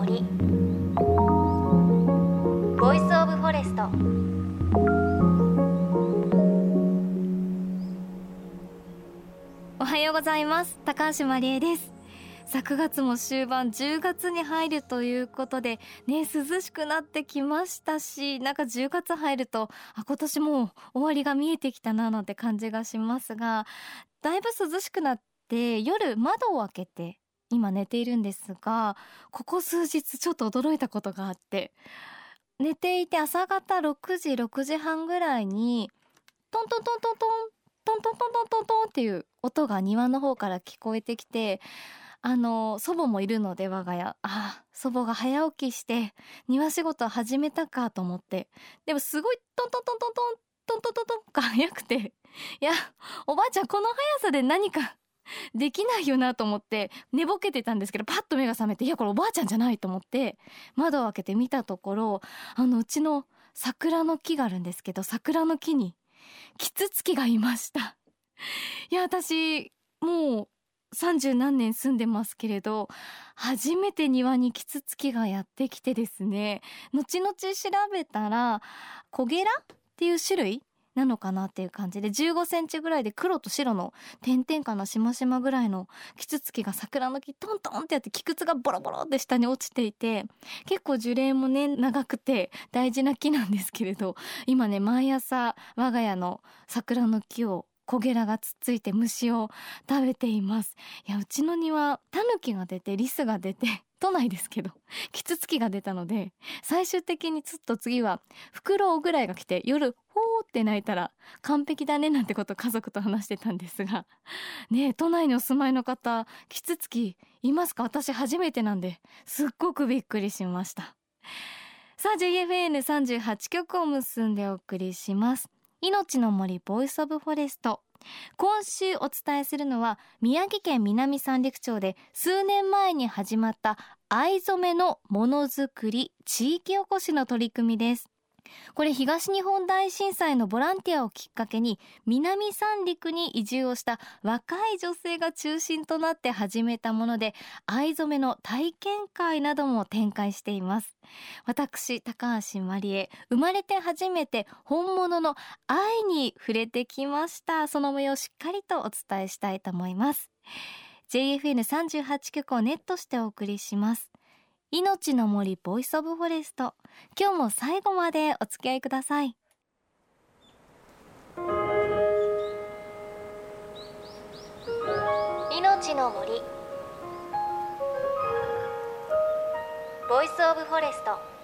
森。 Voice of Forest おはようございます。高橋真理恵です。9月も終盤10月に入るということでね涼しくなってきましたしなんか10月入るとあ今年もう終わりが見えてきたななんて感じがしますがだいぶ涼しくなって夜窓を開けて今寝ているんですがここ数日ちょっと驚いたことがあって寝ていて朝方6時6時半ぐらいにトントントントントントントントントントンっていう音が庭の方から聞こえてきてあの祖母もいるので我が家。ああ祖母が早起きして庭仕事始めたかと思って。でもすごいトントントントントントントントントンが早くて。いやおばあちゃんこの速さで何か できないよなと思って寝ぼけてたんですけどパッと目が覚めていやこれおばあちゃんじゃないと思って窓を開けて見たところあのうちの桜の木があるんですけど桜の木にキツツキがいました。いや私もう30何年住んでますけれど初めて庭にキツツキがやってきてですね後々調べたらコゲラっていう種類なのかなっていう感じで15センチぐらいで黒と白の点々かなしましまぐらいのキツツキが桜の木トントンってやって菊つがボロボロって下に落ちていて結構樹齢もね長くて大事な木なんですけれど今ね毎朝我が家の桜の木をコゲラがつっついて虫を食べています。いやうちの庭タヌキが出てリスが出て都内ですけど キツツキが出たので最終的にちょっと次はフクロウぐらいが来て夜ほーって鳴いたら完璧だねなんてこと家族と話してたんですが ね都内にお住まいの方キツツキいますか？私初めてなんですっごくびっくりしました。さあ JFN38 局を結んでお送りします。命の森 Voice of Forest。今週お伝えするのは宮城県南三陸町で数年前に始まった藍染めのものづくり地域おこしの取り組みです。これ東日本大震災のボランティアをきっかけに南三陸に移住をした若い女性が中心となって始めたもので藍染めの体験会なども展開しています。私高橋真理恵生まれて初めて本物の愛に触れてきました。その模様をしっかりとお伝えしたいと思います。JFN38 局をネットしてお送りします。命の森 Voice of Forest。今日も最後までお付き合いください。命の森 Voice of Forest。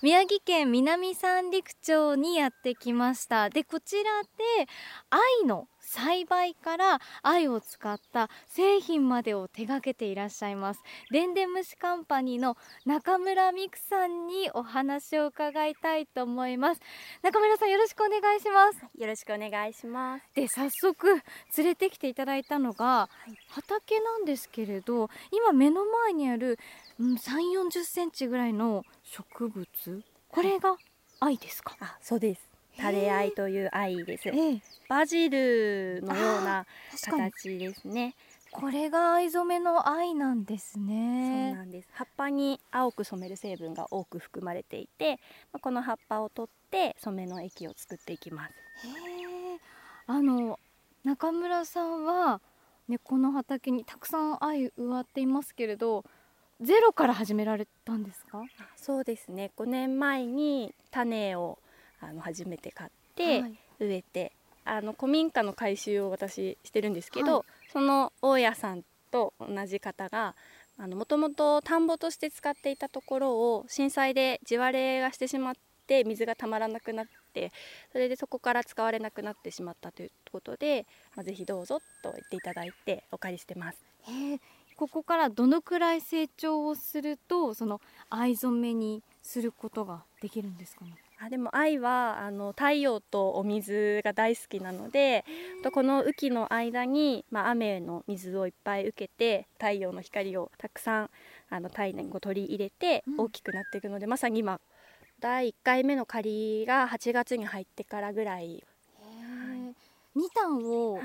宮城県南三陸町にやってきました。でこちらで愛の栽培から藍を使った製品までを手掛けていらっしゃいます。でんでん虫カンパニーの中村美久さんにお話を伺いたいと思います。中村さんよろしくお願いします。よろしくお願いします。で早速連れてきていただいたのが畑なんですけれど今目の前にある、うん、3 4 0センチぐらいの植物？これが藍ですか？あそうです。タレアイという藍です、ええ、バジルのような形ですね。これが藍染めの藍なんですね。そうなんです。葉っぱに青く染める成分が多く含まれていてこの葉っぱを取って染めの液を作っていきます。あの中村さんはねこの畑にたくさん藍植わっていますけれどゼロから始められたんですか？そうですね。5年前に種をあの初めて買って植えて、はい、あの古民家の改修を私してるんですけど、はい、その大家さんと同じ方がもともと田んぼとして使っていたところを震災で地割れがしてしまって水がたまらなくなってそれでそこから使われなくなってしまったということで、まあ、ぜひどうぞと言っていただいてお借りしてます。ここからどのくらい成長をするとその藍染めにすることができるんですかね？あでも愛はあの太陽とお水が大好きなのでとこの雨季の間に、まあ、雨の水をいっぱい受けて太陽の光をたくさんあの体内に取り入れて大きくなっていくので、うん、まさに今第1回目の刈りが8月に入ってからぐらい。2単を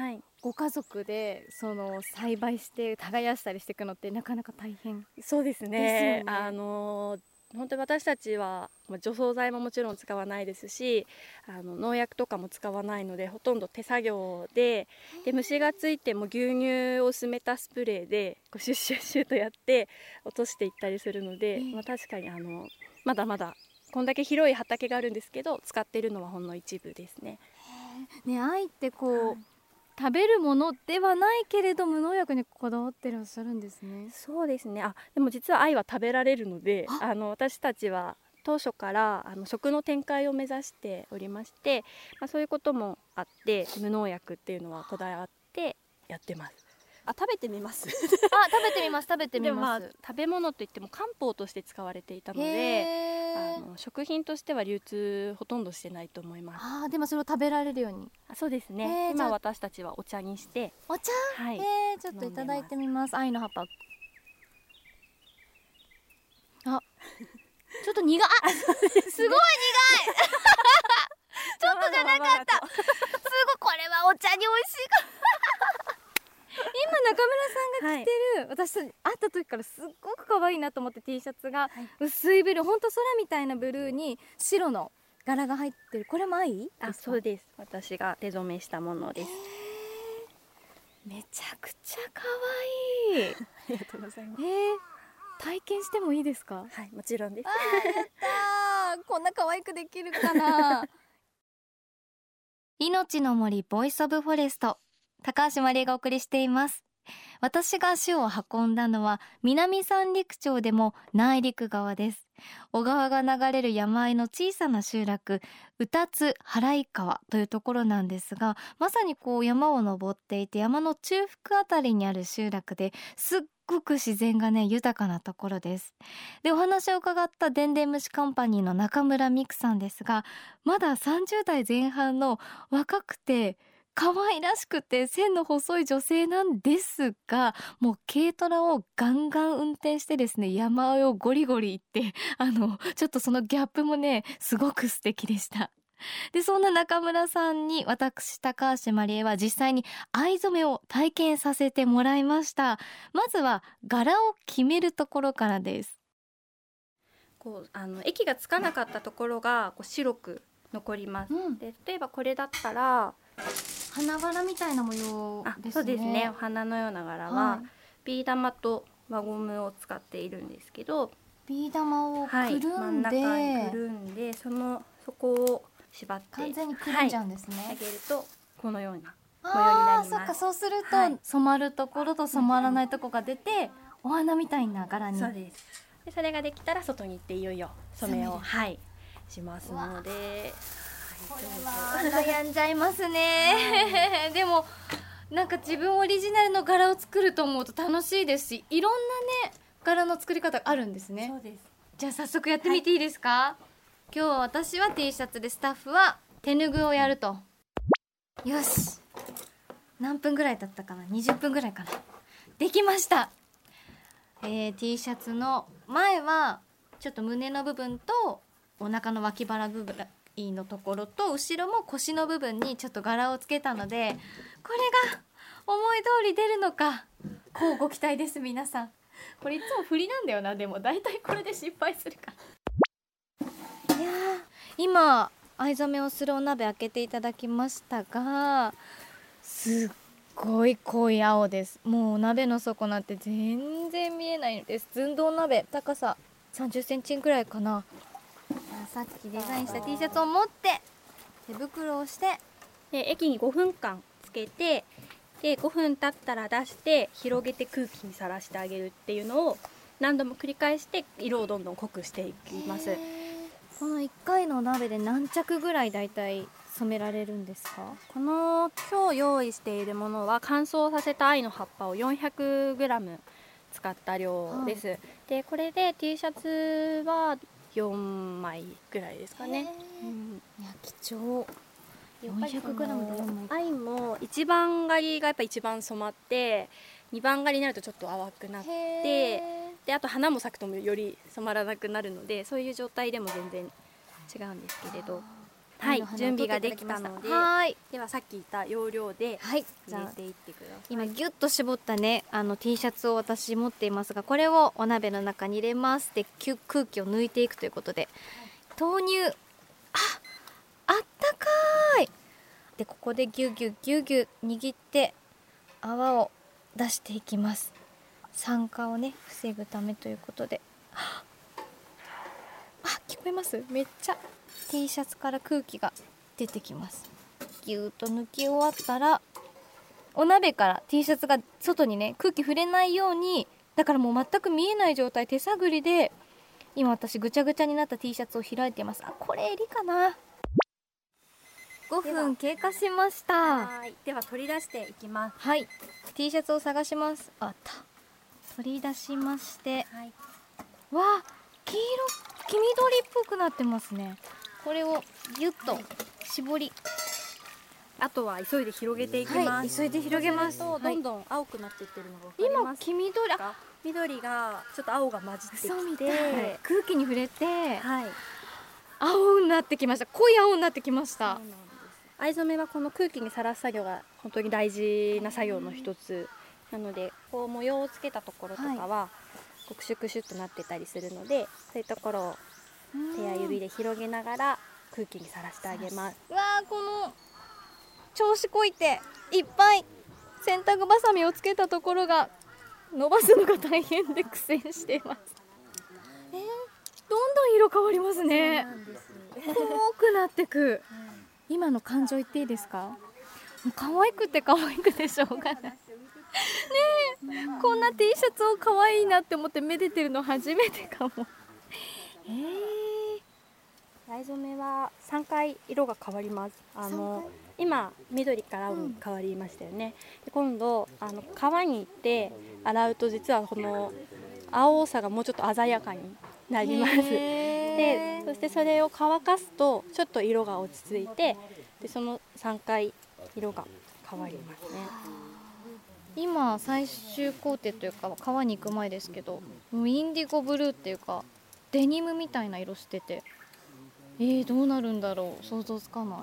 ご家族でその栽培して耕したりしていくのってなかなか大変そうですね。あの本当に私たちは除草剤ももちろん使わないですしあの農薬とかも使わないのでほとんど手作業でで虫がついても牛乳を薄めたスプレーでこうシュッシュッシュッとやって落としていったりするので、まあ、確かにあのまだまだこんだけ広い畑があるんですけど使ってるのはほんの一部ですね。ね愛ってこう、はい食べるものではないけれど無農薬にこだわってらっしゃるんですね。そうですね。あ、でも実は愛は食べられるので、あの私たちは当初からあの食の展開を目指しておりまして、まあ、そういうこともあって無農薬っていうのはこだわってやってます。あ食べてみます。あ食べてみます。食べてみます、まあ、食べ物といっても漢方として使われていたのであの食品としては流通ほとんどしてないと思います。あでもそれを食べられるように。あそうですね。今私たちはお茶にして。お茶？はい。えちょっといただいてみます。愛の葉っぱ。あ。ちょっと苦あすごい苦い。ちょっとじゃなかった。すごいこれはお茶に美味しい中村さんが着てる、はい、私会った時からすっごく可愛いなと思って T シャツが、薄いブルー本当空みたいなブルーに白の柄が入ってる。これも愛？あそうです。私が手染めしたものです。めちゃくちゃ可愛い。ありがとうございます、えー、体験してもいいですか？はいもちろんです。やった こんな可愛くできるかな。命の森 Voice of Forest高橋まりえがお送りしています。私が足を運んだのは南三陸町でも内陸側です。小川が流れる山あいの小さな集落宇多津原井川というところなんですがまさにこう山を登っていて山の中腹あたりにある集落ですっごく自然がね豊かなところです。でお話を伺ったでんでん虫カンパニーの中村美久さんですがまだ30代前半の若くて可愛らしくて線の細い女性なんですがもう軽トラをガンガン運転してですね山をゴリゴリ行ってあのちょっとそのギャップもねすごく素敵でした。でそんな中村さんに私高橋まりえは実際に藍染めを体験させてもらいました。まずは柄を決めるところからです。こうあの液がつかなかったところがこう白く残ります、うん、で例えばこれだったら花柄みたいな模様ですね。そうですね。お花のような柄は、はい、ビー玉と輪ゴムを使っているんですけどビー玉をくるんで、はい、真ん中にくるんでそのそこを縛って完全にくるんじゃうんですね、はい、上げるとこのような模様になります。そっかそうすると、はい、染まるところと染まらないところが出て、お花みたいな柄に。そうです。でそれができたら外に行っていよいよ染めをはいしますのでこれは悩んじゃいますね。でもなんか自分オリジナルの柄を作ると思うと楽しいですしいろんなね柄の作り方あるんですね。そうです。じゃあ早速やってみていいですか、はい、今日私は T シャツでスタッフは手ぬぐをやると。よし。何分ぐらい経ったかな？20分ぐらいかな。できました。えー、T シャツの前はちょっと胸の部分とお腹の脇腹部分のところと後ろも腰の部分にちょっと柄をつけたのでこれが思い通り出るのか。こうご期待です皆さん。これいつも振りなんだよな。でも大体これで失敗するか。らいや今藍染めをするお鍋開けていただきましたがすっごい濃い青です。もうお鍋の底なんて全然見えないんです。寸胴鍋高さ30センチぐらいかなさっきデザインした T シャツを持って手袋をしてで液に5分間つけてで5分経ったら出して広げて空気にさらしてあげるっていうのを何度も繰り返して色をどんどん濃くしていきます。この1回の鍋で何着ぐらいだいたい染められるんですか？この今日用意しているものは乾燥させた藍の葉っぱを 400g 使った量です、はい、でこれで T シャツは4枚ぐらいですかね、うん、いや貴重。400g で4枚藍も一番狩りがやっぱ一番染まって2番狩りになるとちょっと淡くなってであと花も咲くともより染まらなくなるのでそういう状態でも全然違うんですけれどはい準備ができたので。はい。ではさっき言った要領で入れていってください。今ギュッと絞ったねあの T シャツを私持っていますがこれをお鍋の中に入れます。で空気を抜いていくということで。豆乳。ああったかい。でここでギュギュギュギュ握って泡を出していきます。酸化をね防ぐためということで。あ聞こえます？めっちゃ T シャツから空気が出てきます。ギューッと抜き終わったらお鍋から T シャツが外にね空気触れないようにだからもう全く見えない状態手探りで今私ぐちゃぐちゃになった T シャツを開いています。あこれ襟かな。5分経過しました。はい。では取り出していきます。はい。T シャツを探します。あった。取り出しまして。はい。わあ黄色黄緑っぽくなってますねこれをギュッと絞りあとは急いで広げていきます、はい急いで広げます。どんどん青くなっていってるのが今黄緑緑がちょっと青が混じってきてそうみたい。空気に触れてはい。青になってきました。濃い青になってきました。藍染めはこの空気にさらす作業が本当に大事な作業の一つなのでこう模様をつけたところとかは、こうクシュクシュっとなってたりするのでそういうところを手や指で広げながら空気にさらしてあげます。うわあこの調子こいていっぱい洗濯バサミをつけたところが伸ばすのが大変で苦戦しています。えー、どんどん色変わりますね。濃くなってく。今の感情言っていいですか？可愛くて可愛くてしょうがない。ねえこんな T シャツを可愛いなって思ってめでてるの初めてかもえー、藍染めは3回色が変わります。あの今緑から青に変わりましたよね、で今度あの川に行って洗うと実はこの青さがもうちょっと鮮やかになります。でそしてそれを乾かすとちょっと色が落ち着いてでその3回色が変わりますね。今最終工程というか川に行く前ですけどもうインディゴブルーっていうかデニムみたいな色してて。えー、どうなるんだろう。想像つかない。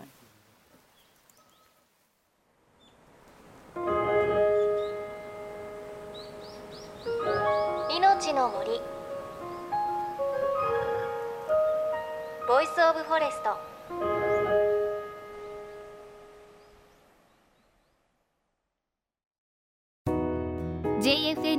命の森。 Voice of Forest。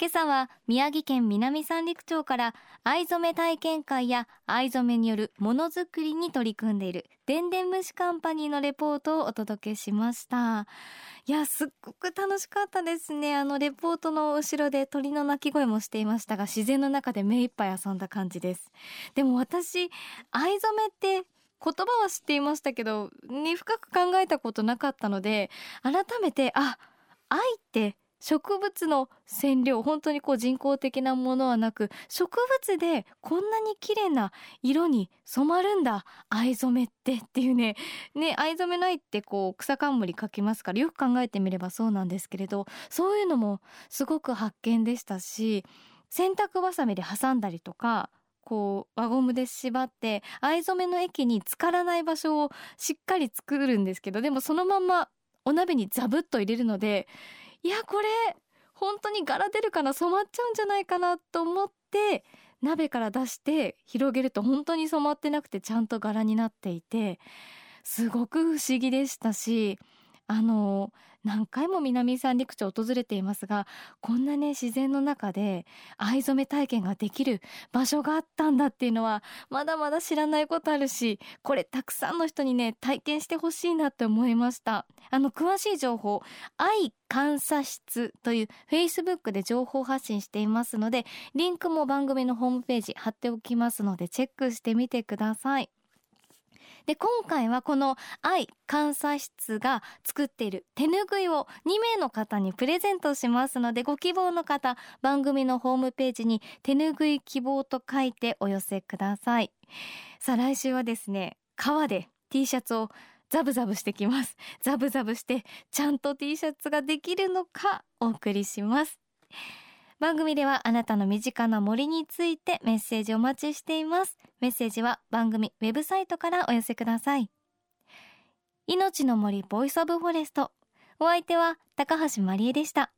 今朝は宮城県南三陸町から藍染め体験会や藍染めによるものづくりに取り組んでいるでんでん虫カンパニーのレポートをお届けしました。いやすっごく楽しかったですね。あのレポートの後ろで鳥の鳴き声もしていましたが自然の中で目いっぱい遊んだ感じです。でも私藍染めって言葉は知っていましたけど、ね、深く考えたことなかったので改めてあ愛って植物の染料本当にこう人工的なものはなく植物でこんなに綺麗な色に染まるんだ。藍染めってっていうね。ね藍染めないってこう草冠書きますからよく考えてみればそうなんですけれどそういうのもすごく発見でしたし洗濯バサミで挟んだりとかこう輪ゴムで縛って藍染めの液に浸からない場所をしっかり作るんですけどでもそのままお鍋にザブッと入れるのでいやこれ本当に柄出るかな染まっちゃうんじゃないかなと思って鍋から出して広げると本当に染まってなくてちゃんと柄になっていてすごく不思議でしたしあの何回も南三陸町訪れていますがこんなね自然の中で藍染め体験ができる場所があったんだっていうのはまだまだ知らないことあるしこれたくさんの人にね体験してほしいなって思いました。あの詳しい情報愛監査室という Facebook で情報発信していますのでリンクも番組のホームページ貼っておきますのでチェックしてみてください。で今回はこの愛監査室が作っている手ぬぐいを2名の方にプレゼントしますのでご希望の方番組のホームページに手ぬぐい希望と書いてお寄せください。さあ来週はですね川で T シャツをザブザブしてきます。ザブザブしてちゃんと T シャツができるのかお送りします。番組ではあなたの身近な森についてメッセージお待ちしています。メッセージは番組ウェブサイトからお寄せください。命の森 Voice of Forest。お相手は高橋真理恵でした。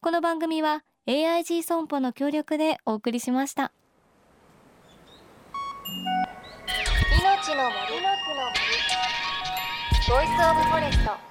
この番組は AIG 損保の協力でお送りしました。命の森の森。 Voice of Forest